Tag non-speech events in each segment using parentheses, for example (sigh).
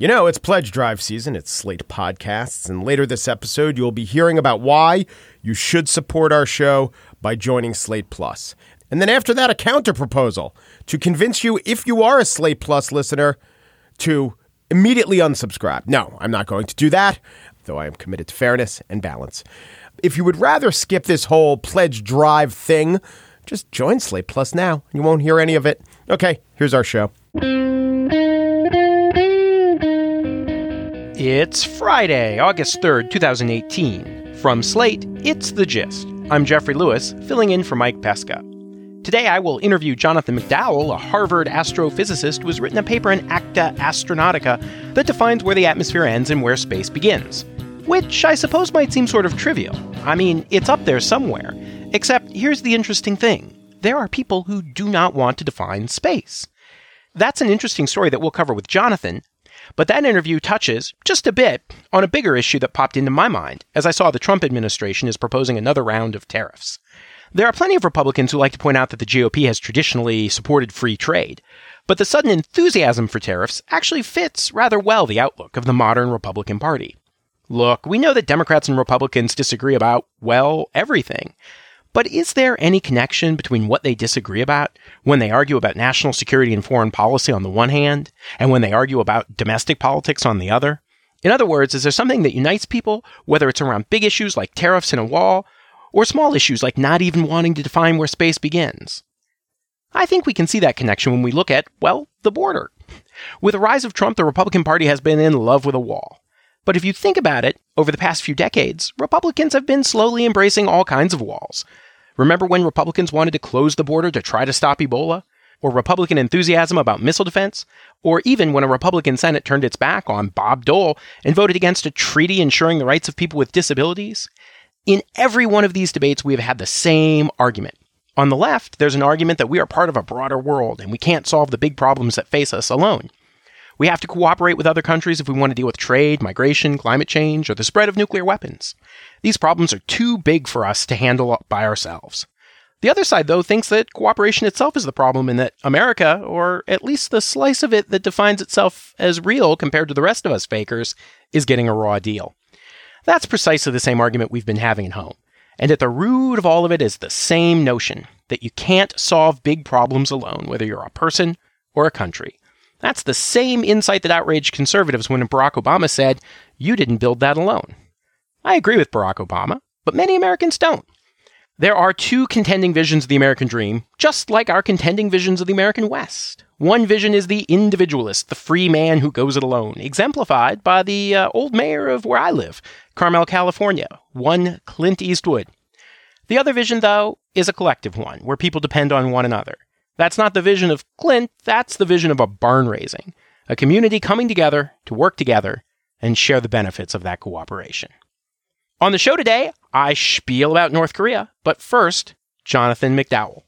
You know, it's pledge drive season. It's Slate Podcasts. And later this episode, you'll be hearing about why you should support our show by joining Slate Plus. And then after that, a counter proposal to convince you, if you are a Slate Plus listener, to immediately unsubscribe. No, I'm not going to do that, though I am committed to fairness and balance. If you would rather skip this whole pledge drive thing, just join Slate Plus now. You won't hear any of it. Okay, here's our show. It's Friday, August 3rd, 2018. From Slate, it's The Gist. I'm Jeffrey Lewis, filling in for Mike Pesca. Today I will interview Jonathan McDowell, a Harvard astrophysicist who has written a paper in Acta Astronautica that defines where the atmosphere ends and where space begins. Which I suppose might seem sort of trivial. I mean, it's up there somewhere. Except here's the interesting thing there are people who do not want to define space. That's an interesting story that we'll cover with Jonathan, but that interview touches, just a bit, on a bigger issue that popped into my mind as I saw the Trump administration is proposing another round of tariffs. There are plenty of Republicans who like to point out that the GOP has traditionally supported free trade, but the sudden enthusiasm for tariffs actually fits rather well the outlook of the modern Republican Party. Look, we know that Democrats and Republicans disagree about, well, everything. But is there any connection between what they disagree about when they argue about national security and foreign policy on the one hand, and when they argue about domestic politics on the other? In other words, is there something that unites people, whether it's around big issues like tariffs and a wall, or small issues like not even wanting to define where space begins? I think we can see that connection when we look at, well, the border. With the rise of Trump, the Republican Party has been in love with a wall. But if you think about it, over the past few decades, Republicans have been slowly embracing all kinds of walls. Remember when Republicans wanted to close the border to try to stop Ebola? Or Republican enthusiasm about missile defense? Or even when a Republican Senate turned its back on Bob Dole and voted against a treaty ensuring the rights of people with disabilities? In every one of these debates, we have had the same argument. On the left, there's an argument that we are part of a broader world and we can't solve the big problems that face us alone. We have to cooperate with other countries if we want to deal with trade, migration, climate change, or the spread of nuclear weapons. These problems are too big for us to handle by ourselves. The other side, though, thinks that cooperation itself is the problem and that America, or at least the slice of it that defines itself as real compared to the rest of us fakers, is getting a raw deal. That's precisely the same argument we've been having at home. And at the root of all of it is the same notion that you can't solve big problems alone, whether you're a person or a country. That's the same insight that outraged conservatives when Barack Obama said, You didn't build that alone. I agree with Barack Obama, but many Americans don't. There are two contending visions of the American dream, just like our contending visions of the American West. One vision is the individualist, the free man who goes it alone, exemplified by the uh, old mayor of where I live, Carmel, California, one Clint Eastwood. The other vision, though, is a collective one, where people depend on one another. That's not the vision of Clint, that's the vision of a barn raising, a community coming together to work together and share the benefits of that cooperation. On the show today, I spiel about North Korea, but first, Jonathan McDowell.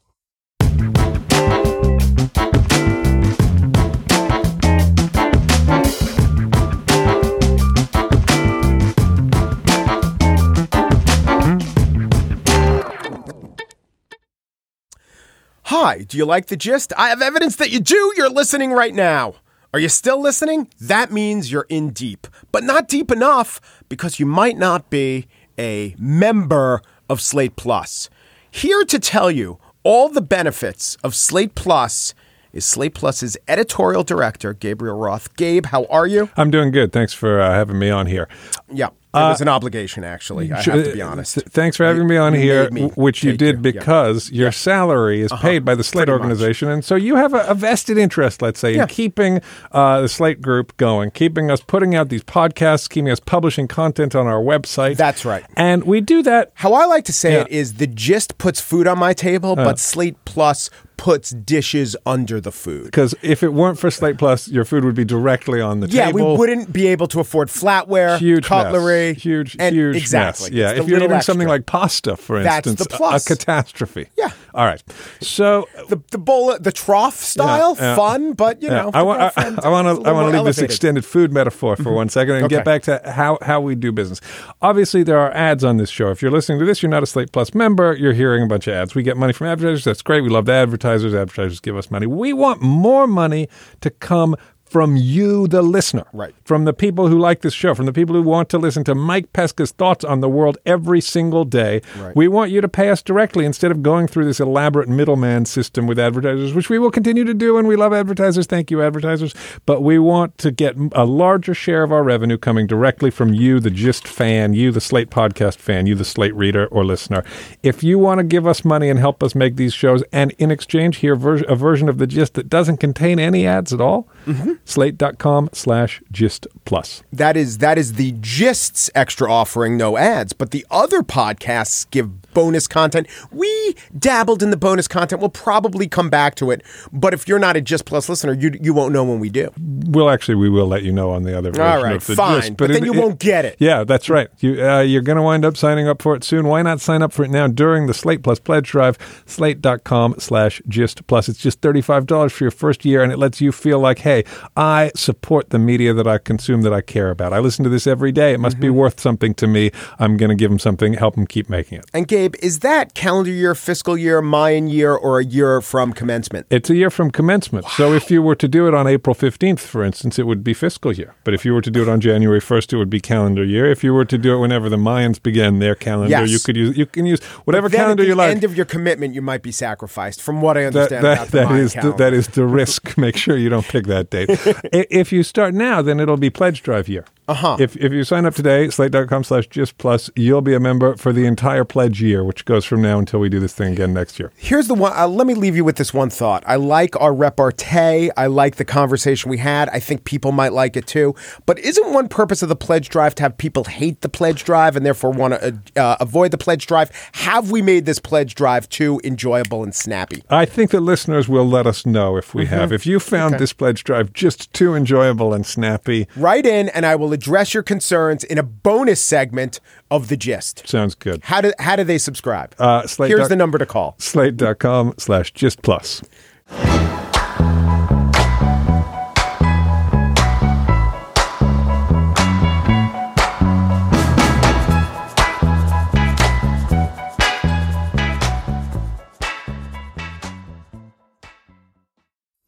Hi, do you like the gist? I have evidence that you do. You're listening right now. Are you still listening? That means you're in deep, but not deep enough because you might not be a member of Slate Plus. Here to tell you all the benefits of Slate Plus is Slate Plus's editorial director, Gabriel Roth. Gabe, how are you? I'm doing good. Thanks for uh, having me on here. Yeah. It uh, was an obligation, actually. I have to be honest. Th- thanks for having me on you here, me which you did because yeah. your salary is uh-huh. paid by the Slate Pretty organization, much. and so you have a, a, vested interest, let's say, yeah. in keeping uh, the Slate group going, keeping us putting out these podcasts, keeping us publishing content on our website. That's right, and we do that. How I like to say it is, the gist puts food on my table, uh, but Slate Plus puts dishes under the food. Because if it weren't for Slate Plus, your food would be directly on the yeah, table. Yeah, we wouldn't be able to afford flatware, huge cutlery, mess. huge, huge exactly. Mess. Yeah, if you're eating extra. something like pasta, for That's instance, the plus. A, a catastrophe. Yeah. All right. So the the bowl, the trough style, yeah, yeah. fun, but you yeah. know, I want I, want to I want to leave this extended food metaphor for mm-hmm. one second and okay. get back to how how we do business. Obviously, there are ads on this show. If you're listening to this, you're not a Slate Plus member. You're hearing a bunch of ads. We get money from advertisers. That's great. We love the advertisers. Advertisers give us money. We want more money to come from you, the listener. Right. From the people who like this show, from the people who want to listen to Mike Pesca's thoughts on the world every single day. Right. We want you to pay us directly instead of going through this elaborate middleman system with advertisers, which we will continue to do, and we love advertisers. Thank you, advertisers. But we want to get a larger share of our revenue coming directly from you, the Gist fan, you, the Slate podcast fan, you, the Slate reader or listener. If you want to give us money and help us make these shows, and in exchange, hear ver- a version of the Gist that doesn't contain any ads at all, mm-hmm. slate.com slash gist plus. That is that is the Gist's extra offering, no ads. But the other podcasts give bonus content. We dabbled in the bonus content. We'll probably come back to it. But if you're not a Gist Plus listener, you you won't know when we do. Well, actually, we will let you know on the other version All right, of the fine. Gist, but, but then it, you won't get it. Yeah, that's right. You uh, you're going to wind up signing up for it soon. Why not sign up for it now during the Slate Plus pledge drive? Slate.com slash Gist Plus. It's just thirty five dollars for your first year, and it lets you feel like, hey, I support the media that I consume that I care about. I listen to this every day. It must mm-hmm. be worth something to me. I'm going to give them something, help them keep making it. And Gabe, is that calendar year, fiscal year, Mayan year, or a year from commencement? It's a year from commencement. Wow. So if you were to do it on April 15th, for instance, it would be fiscal year. But if you were to do it on January 1st, it would be calendar year. If you were to do it whenever the Mayans began their calendar, yes. you could use you can use whatever calendar you like. At the end of your commitment, you might be sacrificed. From what I understand, that, that, that is the, that is the risk. (laughs) Make sure you don't pick that date. (laughs) if you start now, then it'll be pledge drive year. Uh-huh. If, if you sign up today, slate.com slash gist plus, you'll be a member for the entire pledge year, which goes from now until we do this thing again next year. Here's the one. Uh, let me leave you with this one thought. I like our repartee. I like the conversation we had. I think people might like it too. But isn't one purpose of the pledge drive to have people hate the pledge drive and therefore want to uh, uh, avoid the pledge drive? Have we made this pledge drive too enjoyable and snappy? I think the listeners will let us know if we mm-hmm. have. If you found okay. this pledge drive just too enjoyable and snappy, write in and I will address your concerns in a bonus segment of the gist. Sounds good. How do how do they subscribe? Uh, Slate Here's the number to call. Slate.com slash gist plus.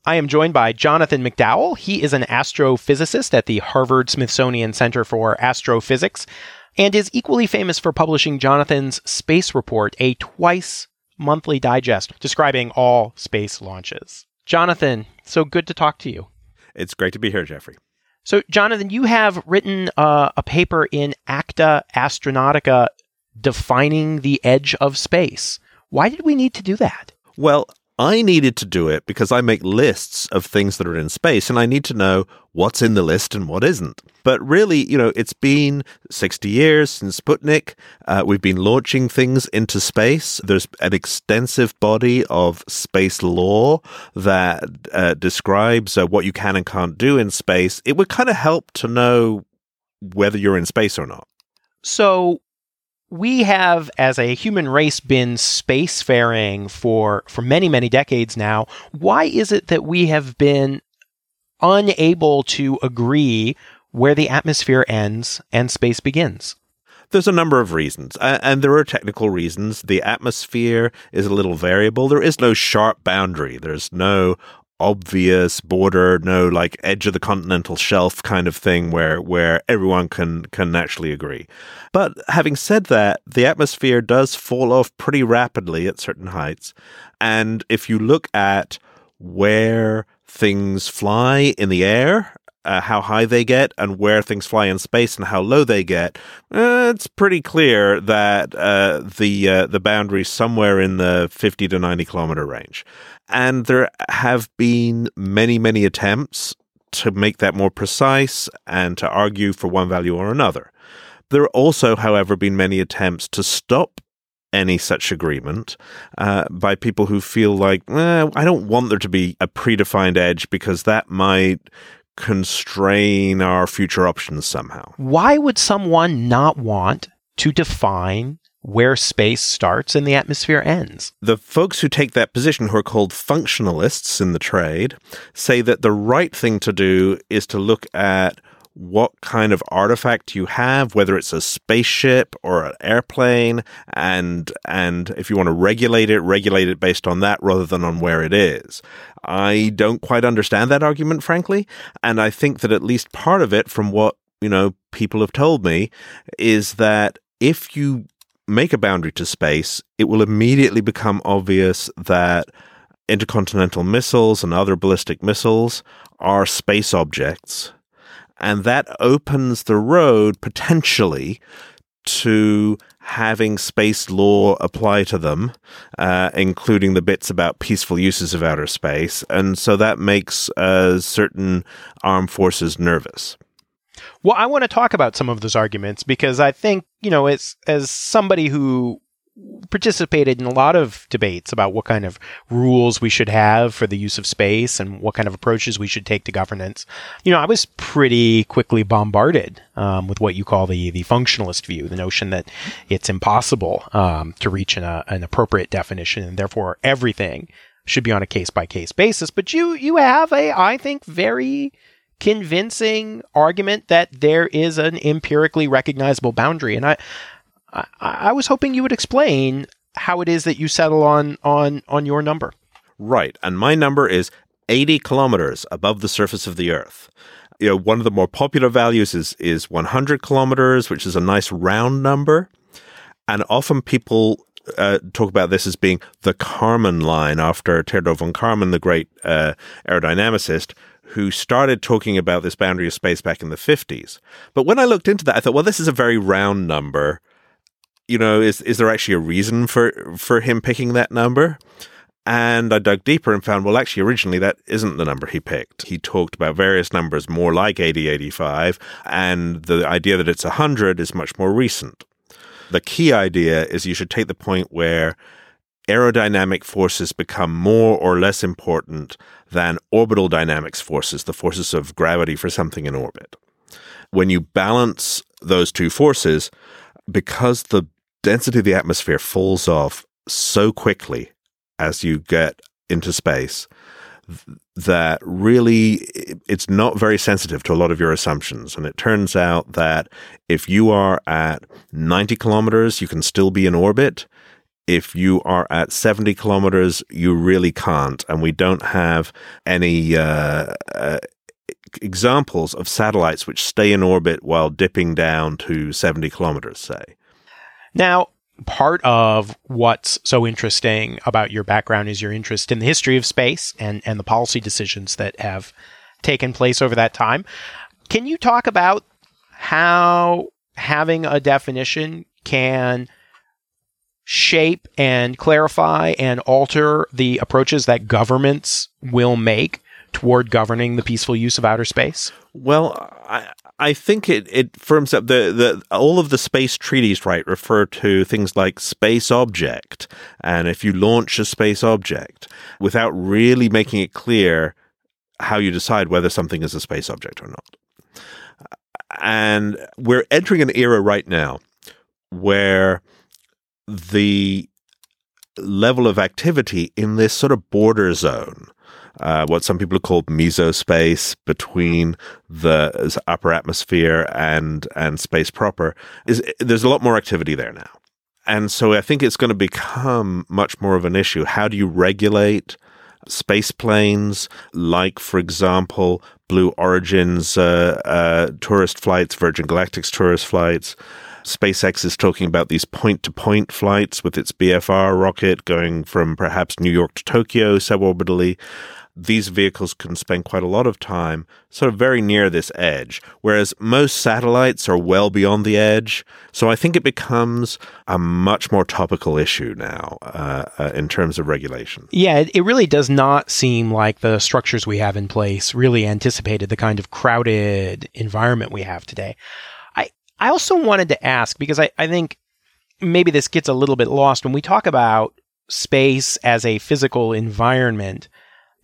I am joined by Jonathan McDowell. He is an astrophysicist at the Harvard Smithsonian Center for Astrophysics and is equally famous for publishing Jonathan's Space Report, a twice monthly digest describing all space launches. Jonathan, so good to talk to you. It's great to be here, Jeffrey. So, Jonathan, you have written uh, a paper in Acta Astronautica defining the edge of space. Why did we need to do that? Well, I needed to do it because I make lists of things that are in space and I need to know what's in the list and what isn't. But really, you know, it's been 60 years since Sputnik. Uh, we've been launching things into space. There's an extensive body of space law that uh, describes uh, what you can and can't do in space. It would kind of help to know whether you're in space or not. So, we have as a human race been spacefaring for for many many decades now why is it that we have been unable to agree where the atmosphere ends and space begins there's a number of reasons, and there are technical reasons. The atmosphere is a little variable. There is no sharp boundary. There's no obvious border, no like edge of the continental shelf kind of thing where where everyone can can actually agree. But having said that, the atmosphere does fall off pretty rapidly at certain heights. And if you look at where things fly in the air uh, how high they get and where things fly in space and how low they get, uh, it's pretty clear that uh, the uh, the boundary is somewhere in the 50 to 90 kilometer range. And there have been many, many attempts to make that more precise and to argue for one value or another. There have also, however, been many attempts to stop any such agreement uh, by people who feel like, eh, I don't want there to be a predefined edge because that might constrain our future options somehow. Why would someone not want to define where space starts and the atmosphere ends? The folks who take that position, who are called functionalists in the trade, say that the right thing to do is to look at what kind of artifact you have, whether it's a spaceship or an airplane, and and if you want to regulate it, regulate it based on that rather than on where it is. I don't quite understand that argument, frankly, and I think that at least part of it, from what you know people have told me, is that if you make a boundary to space, it will immediately become obvious that intercontinental missiles and other ballistic missiles are space objects. And that opens the road potentially to having space law apply to them, uh, including the bits about peaceful uses of outer space. And so that makes uh, certain armed forces nervous. Well, I want to talk about some of those arguments because I think, you know, as as somebody who participated in a lot of debates about what kind of rules we should have for the use of space and what kind of approaches we should take to governance. You know, I was pretty quickly bombarded um, with what you call the the functionalist view, the notion that it's impossible um, to reach an, uh, an appropriate definition, and therefore everything should be on a case by case basis. But you you have a, I think, very convincing argument that there is an empirically recognizable boundary, and I I, I was hoping you would explain how it is that you settle on on on your number. Right, and my number is 80 kilometers above the surface of the Earth. You know, one of the more popular values is is 100 kilometers, which is a nice round number, and often people uh, talk about this as being the Kármán line after Theodor von Kármán, the great uh, aerodynamicist, who started talking about this boundary of space back in the 50s. But when I looked into that, I thought, well, this is a very round number you know, is is there actually a reason for for him picking that number? And I dug deeper and found, well, actually, originally that isn't the number he picked. He talked about various numbers more like 80, 85, and the idea that it's 100 is much more recent. The key idea is you should take the point where aerodynamic forces become more or less important than orbital dynamics forces, the forces of gravity for something in orbit. When you balance those two forces, because the density of the atmosphere falls off so quickly as you get into space that really it's not very sensitive to a lot of your assumptions. And it turns out that if you are at 90 kilometers, you can still be in orbit. If you are at 70 kilometers, you really can't. And we don't have any uh, uh, examples of satellites which stay in orbit while dipping down to 70 kilometers, say. Now, part of what's so interesting about your background is your interest in the history of space and, and the policy decisions that have taken place over that time. Can you talk about how having a definition can shape and clarify and alter the approaches that governments will make toward governing the peaceful use of outer space? Well, I, I think it, it firms up the, the all of the space treaties, right, refer to things like space object. And if you launch a space object without really making it clear how you decide whether something is a space object or not. And we're entering an era right now where the level of activity in this sort of border zone uh, what some people have called mesospace between the upper atmosphere and and space proper is there's a lot more activity there now. And so i think it's going to become much more of an issue. How do you regulate space planes? Like for example blue origin's uh, uh, tourist flights virgin galactic's tourist flights SpaceX is talking about these point to point flights with its BFR rocket going from perhaps New York to Tokyo suborbitally these vehicles can spend quite a lot of time sort of very near this edge, whereas most satellites are well beyond the edge. So I think it becomes a much more topical issue now uh, uh, in terms of regulation. Yeah, it really does not seem like the structures we have in place really anticipated the kind of crowded environment we have today. I, also wanted to ask because I, I think maybe this gets a little bit lost when we talk about space as a physical environment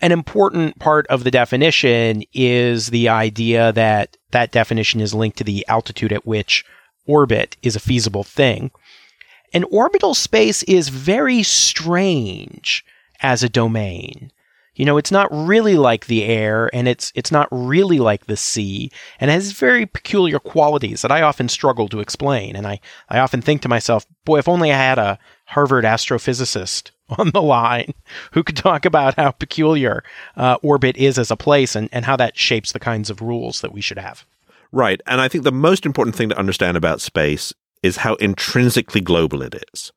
an important part of the definition is the idea that that definition is linked to the altitude at which orbit is a feasible thing. And orbital space is very strange as a domain. You know, it's not really like the air and it's it's not really like the sea and has very peculiar qualities that I often struggle to explain. And I, I often think to myself, boy, if only I had a Harvard astrophysicist (laughs) on the line who could talk about how peculiar uh, orbit is as a place and, and how that shapes the kinds of rules that we should have. Right. And I think the most important thing to understand about space is how intrinsically global it is.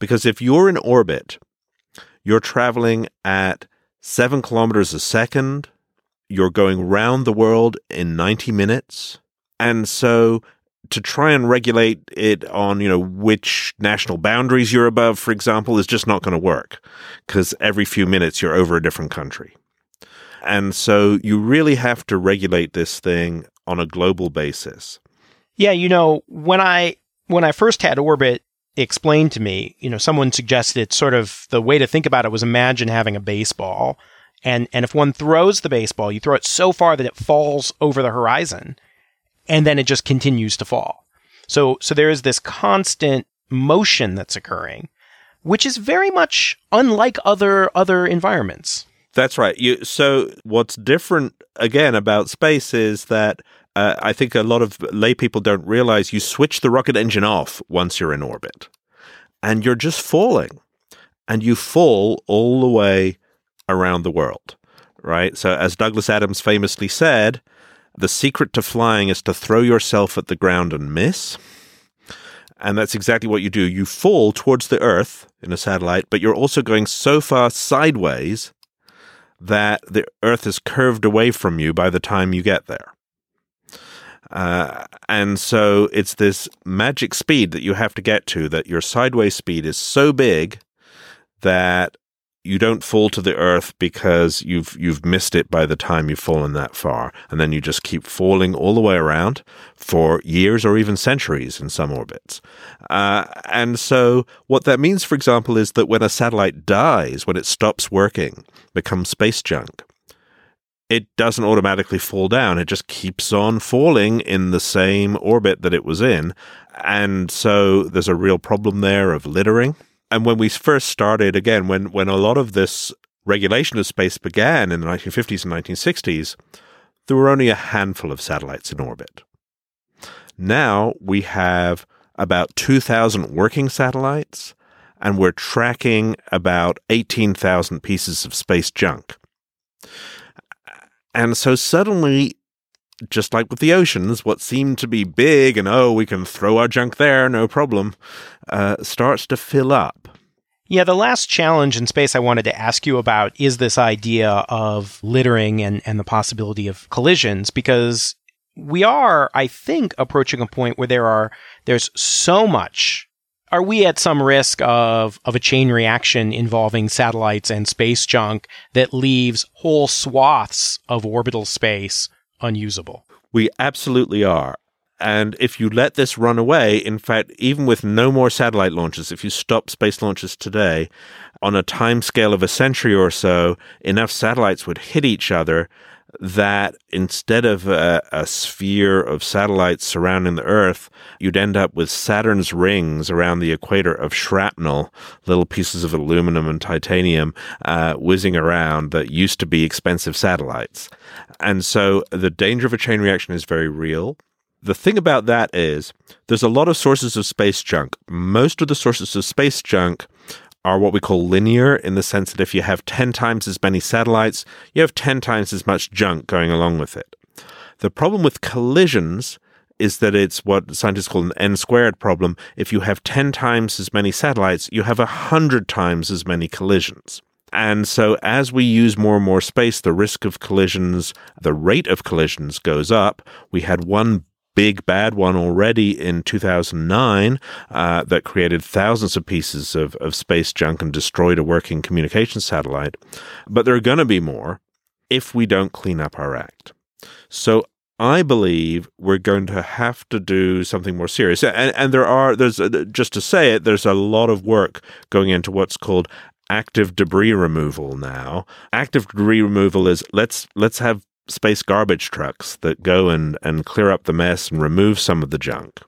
Because if you're in orbit, you're traveling at seven kilometers a second, you're going round the world in 90 minutes. And so to try and regulate it on, you know, which national boundaries you're above, for example, is just not going to work because every few minutes you're over a different country. And so you really have to regulate this thing on a global basis. Yeah, you know, when I when I first had orbit explained to me, you know, someone suggested sort of the way to think about it was imagine having a baseball and and if one throws the baseball, you throw it so far that it falls over the horizon and then it just continues to fall. So so there is this constant motion that's occurring, which is very much unlike other other environments. That's right. You, so what's different again about space is that uh, I think a lot of lay people don't realize you switch the rocket engine off once you're in orbit, and you're just falling, and you fall all the way around the world. Right. So as Douglas Adams famously said, the secret to flying is to throw yourself at the ground and miss. And that's exactly what you do. You fall towards the Earth in a satellite, but you're also going so far sideways that the Earth is curved away from you by the time you get there. Uh, and so it's this magic speed that you have to get to that your sideways speed is so big that you don't fall to the earth because you've you've missed it by the time you've fallen that far. And then you just keep falling all the way around for years or even centuries in some orbits. Uh, and so what that means for example is that when a satellite dies when it stops working becomes space junk it doesn't automatically fall down it just keeps on falling in the same orbit that it was in and so there's a real problem there of littering and when we first started, again, when, when a lot of this regulation of space began in the 1950s and 1960s, there were only a handful of satellites in orbit. Now we have about 2,000 working satellites, and we're tracking about 18,000 pieces of space junk. And so suddenly just like with the oceans, what seemed to be big and oh, we can throw our junk there, no problem, uh, starts to fill up. Yeah, the last challenge in space I wanted to ask you about is this idea of littering and, and the possibility of collisions because we are, I think, approaching a point where there are there's so much. Are we at some risk of of a chain reaction involving satellites and space junk that leaves whole swaths of orbital space unusable. We absolutely are. And if you let this run away, in fact, even with no more satellite launches, if you stop space launches today, on a time scale of a century or so, enough satellites would hit each other that instead of a, a, sphere of satellites surrounding the Earth, you'd end up with Saturn's rings around the equator of shrapnel, little pieces of aluminum and titanium uh, whizzing around that used to be expensive satellites. And so the danger of a chain reaction is very real. The thing about that is there's a lot of sources of space junk. Most of the sources of space junk are what we call linear in the sense that if you have 10 times as many satellites, you have 10 times as much junk going along with it. The problem with collisions is that it's what scientists call an n squared problem. If you have 10 times as many satellites, you have 100 times as many collisions. And so as we use more and more space, the risk of collisions, the rate of collisions goes up. We had one big bad one already in 2009 uh, that created thousands of pieces of, of space junk and destroyed a working communication satellite. But there are going to be more if we don't clean up our act. So I believe we're going to have to do something more serious. And, and there are, there's just to say it, there's a lot of work going into what's called active debris removal now. Active debris removal is let's let's have space garbage trucks that go and, and clear up the mess and remove some of the junk.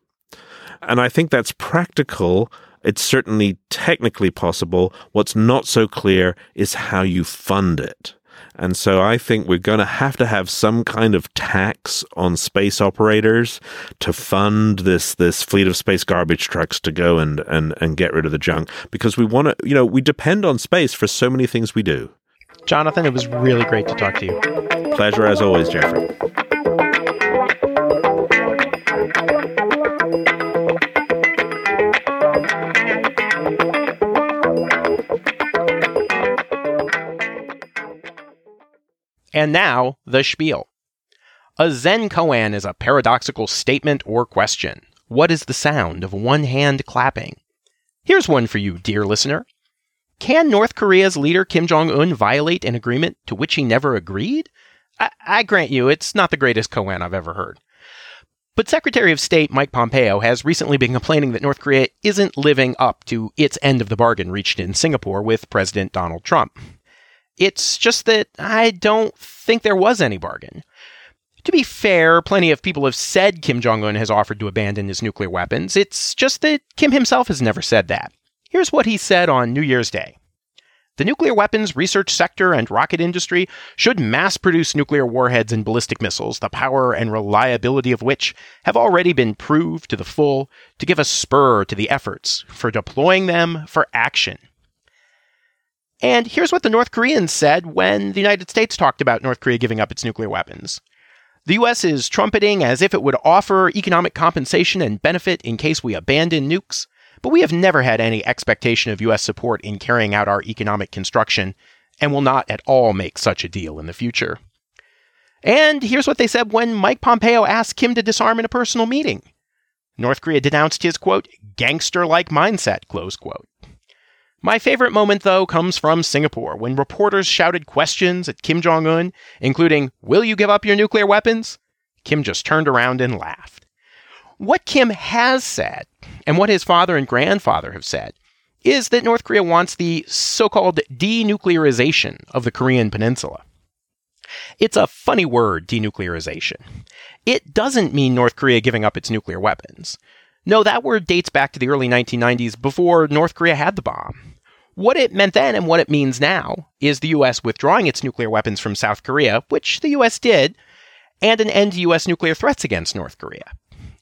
And I think that's practical It's certainly technically possible. What's not so clear is how you fund it. And so I think we're going to have to have some kind of tax on space operators to fund this this fleet of space garbage trucks to go and and and get rid of the junk because we want to, you know, we depend on space for so many things we do. Jonathan, it was really great to talk to you. Pleasure as always, Jeffrey. And now, the spiel. A Zen koan is a paradoxical statement or question. What is the sound of one hand clapping? Here's one for you, dear listener. Can North Korea's leader Kim Jong un violate an agreement to which he never agreed? I, I grant you, it's not the greatest koan I've ever heard. But Secretary of State Mike Pompeo has recently been complaining that North Korea isn't living up to its end of the bargain reached in Singapore with President Donald Trump. It's just that I don't think there was any bargain. To be fair, plenty of people have said Kim Jong un has offered to abandon his nuclear weapons. It's just that Kim himself has never said that. Here's what he said on New Year's Day. The nuclear weapons research sector and rocket industry should mass produce nuclear warheads and ballistic missiles, the power and reliability of which have already been proved to the full to give a spur to the efforts for deploying them for action. And here's what the North Koreans said when the United States talked about North Korea giving up its nuclear weapons. The US is trumpeting as if it would offer economic compensation and benefit in case we abandon nukes, but we have never had any expectation of US support in carrying out our economic construction and will not at all make such a deal in the future. And here's what they said when Mike Pompeo asked Kim to disarm in a personal meeting. North Korea denounced his quote, gangster like mindset, close quote. My favorite moment, though, comes from Singapore when reporters shouted questions at Kim Jong un, including, Will you give up your nuclear weapons? Kim just turned around and laughed. What Kim has said, and what his father and grandfather have said, is that North Korea wants the so called denuclearization of the Korean Peninsula. It's a funny word, denuclearization. It doesn't mean North Korea giving up its nuclear weapons. No, that word dates back to the early 1990s before North Korea had the bomb. What it meant then and what it means now is the U.S. withdrawing its nuclear weapons from South Korea, which the U.S. did, and an end to U.S. nuclear threats against North Korea.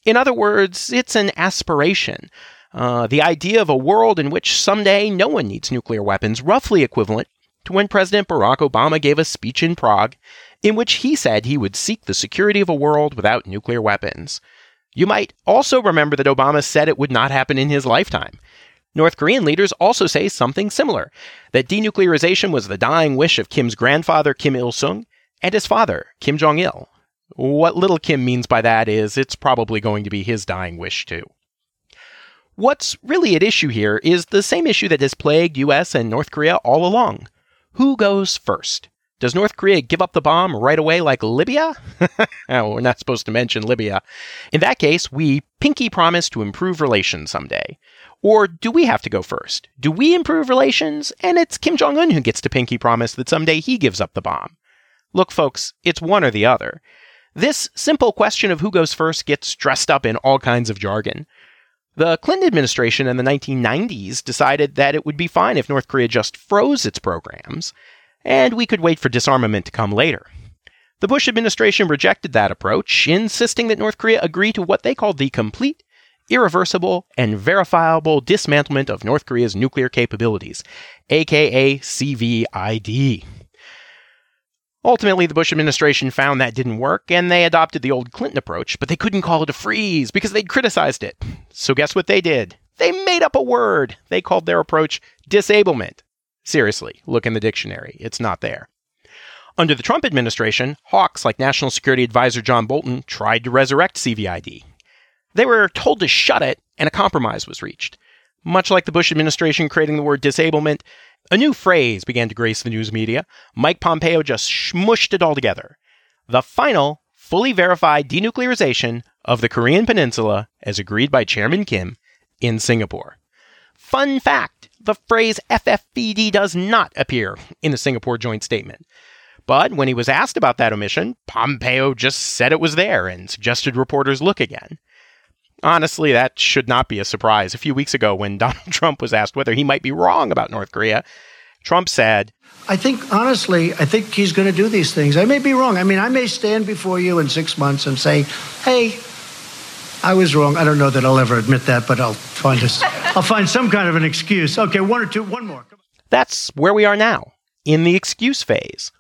In other words, it's an aspiration. Uh, the idea of a world in which someday no one needs nuclear weapons, roughly equivalent to when President Barack Obama gave a speech in Prague in which he said he would seek the security of a world without nuclear weapons. You might also remember that Obama said it would not happen in his lifetime. North Korean leaders also say something similar that denuclearization was the dying wish of Kim's grandfather, Kim Il sung, and his father, Kim Jong il. What little Kim means by that is it's probably going to be his dying wish, too. What's really at issue here is the same issue that has plagued US and North Korea all along. Who goes first? Does North Korea give up the bomb right away like Libya? (laughs) we're not supposed to mention Libya. In that case, we pinky promise to improve relations someday. Or do we have to go first? Do we improve relations? And it's Kim Jong un who gets to pinky promise that someday he gives up the bomb. Look, folks, it's one or the other. This simple question of who goes first gets dressed up in all kinds of jargon. The Clinton administration in the 1990s decided that it would be fine if North Korea just froze its programs, and we could wait for disarmament to come later. The Bush administration rejected that approach, insisting that North Korea agree to what they called the complete irreversible, and verifiable dismantlement of North Korea's nuclear capabilities, aka CVID. Ultimately, the Bush administration found that didn't work, and they adopted the old Clinton approach, but they couldn't call it a freeze because they'd criticized it. So, guess what they did? They made up a word. They called their approach disablement. Seriously, look in the dictionary, it's not there. Under the Trump administration, hawks like National Security Advisor John Bolton tried to resurrect CVID. They were told to shut it, and a compromise was reached. Much like the Bush administration creating the word disablement, a new phrase began to grace the news media. Mike Pompeo just smushed it all together. The final, fully verified denuclearization of the Korean Peninsula, as agreed by Chairman Kim in Singapore. Fun fact the phrase FFVD does not appear in the Singapore joint statement. But when he was asked about that omission, Pompeo just said it was there and suggested reporters look again. Honestly, that should not be a surprise. A few weeks ago, when (laughs) Donald Trump was asked whether he might be wrong about North Korea, Trump said, I think, honestly, I think he's going to do these things. I may be wrong. I mean, I may stand before you in six months and say, hey, I was wrong. I don't know that I'll ever admit that, but I'll find a, (laughs) I'll find some kind of an excuse. Okay, one or two, one more. That's where we are now, in the excuse phase.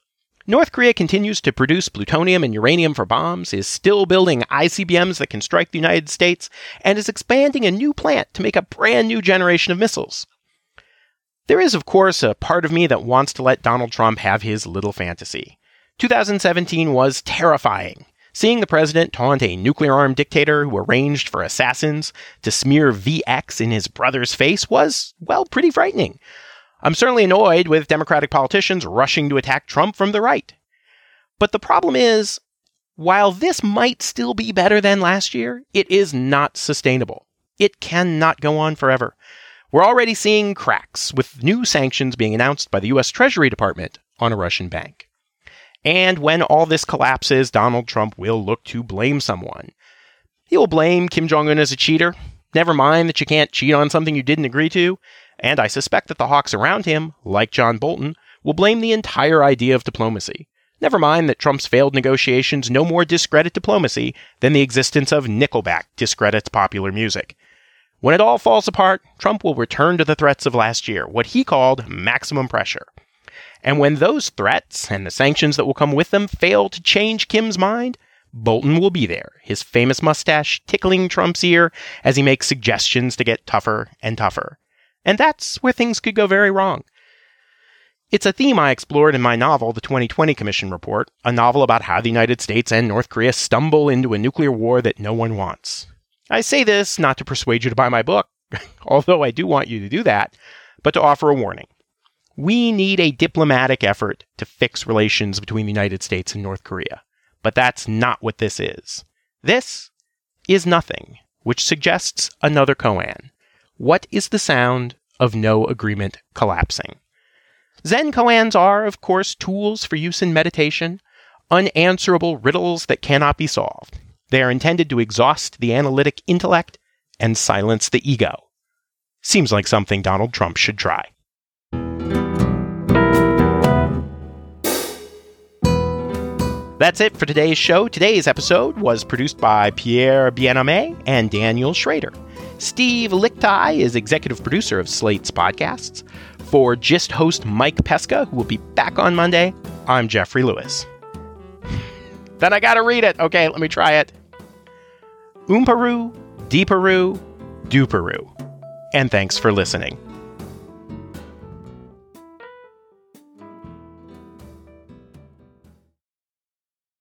North Korea continues to produce plutonium and uranium for bombs, is still building ICBMs that can strike the United States, and is expanding a new plant to make a brand new generation of missiles. There is, of course, a part of me that wants to let Donald Trump have his little fantasy. 2017 was terrifying. Seeing the president taunt a nuclear armed dictator who arranged for assassins to smear VX in his brother's face was, well, pretty frightening. I'm certainly annoyed with Democratic politicians rushing to attack Trump from the right. But the problem is, while this might still be better than last year, it is not sustainable. It cannot go on forever. We're already seeing cracks, with new sanctions being announced by the U.S. Treasury Department on a Russian bank. And when all this collapses, Donald Trump will look to blame someone. He will blame Kim Jong un as a cheater. Never mind that you can't cheat on something you didn't agree to. And I suspect that the hawks around him, like John Bolton, will blame the entire idea of diplomacy. Never mind that Trump's failed negotiations no more discredit diplomacy than the existence of Nickelback discredits popular music. When it all falls apart, Trump will return to the threats of last year, what he called maximum pressure. And when those threats and the sanctions that will come with them fail to change Kim's mind, Bolton will be there, his famous mustache tickling Trump's ear as he makes suggestions to get tougher and tougher. And that's where things could go very wrong. It's a theme I explored in my novel, The 2020 Commission Report, a novel about how the United States and North Korea stumble into a nuclear war that no one wants. I say this not to persuade you to buy my book, (laughs) although I do want you to do that, but to offer a warning. We need a diplomatic effort to fix relations between the United States and North Korea. But that's not what this is. This is nothing, which suggests another koan. What is the sound of no agreement collapsing? Zen koans are, of course, tools for use in meditation, unanswerable riddles that cannot be solved. They are intended to exhaust the analytic intellect and silence the ego. Seems like something Donald Trump should try. That's it for today's show. Today's episode was produced by Pierre Bienaimé and Daniel Schrader. Steve Lickteig is executive producer of Slate's podcasts. For Gist host Mike Pesca, who will be back on Monday, I'm Jeffrey Lewis. then I gotta read it. Okay, let me try it. Oomparu, Deeparu, Duparu. And thanks for listening.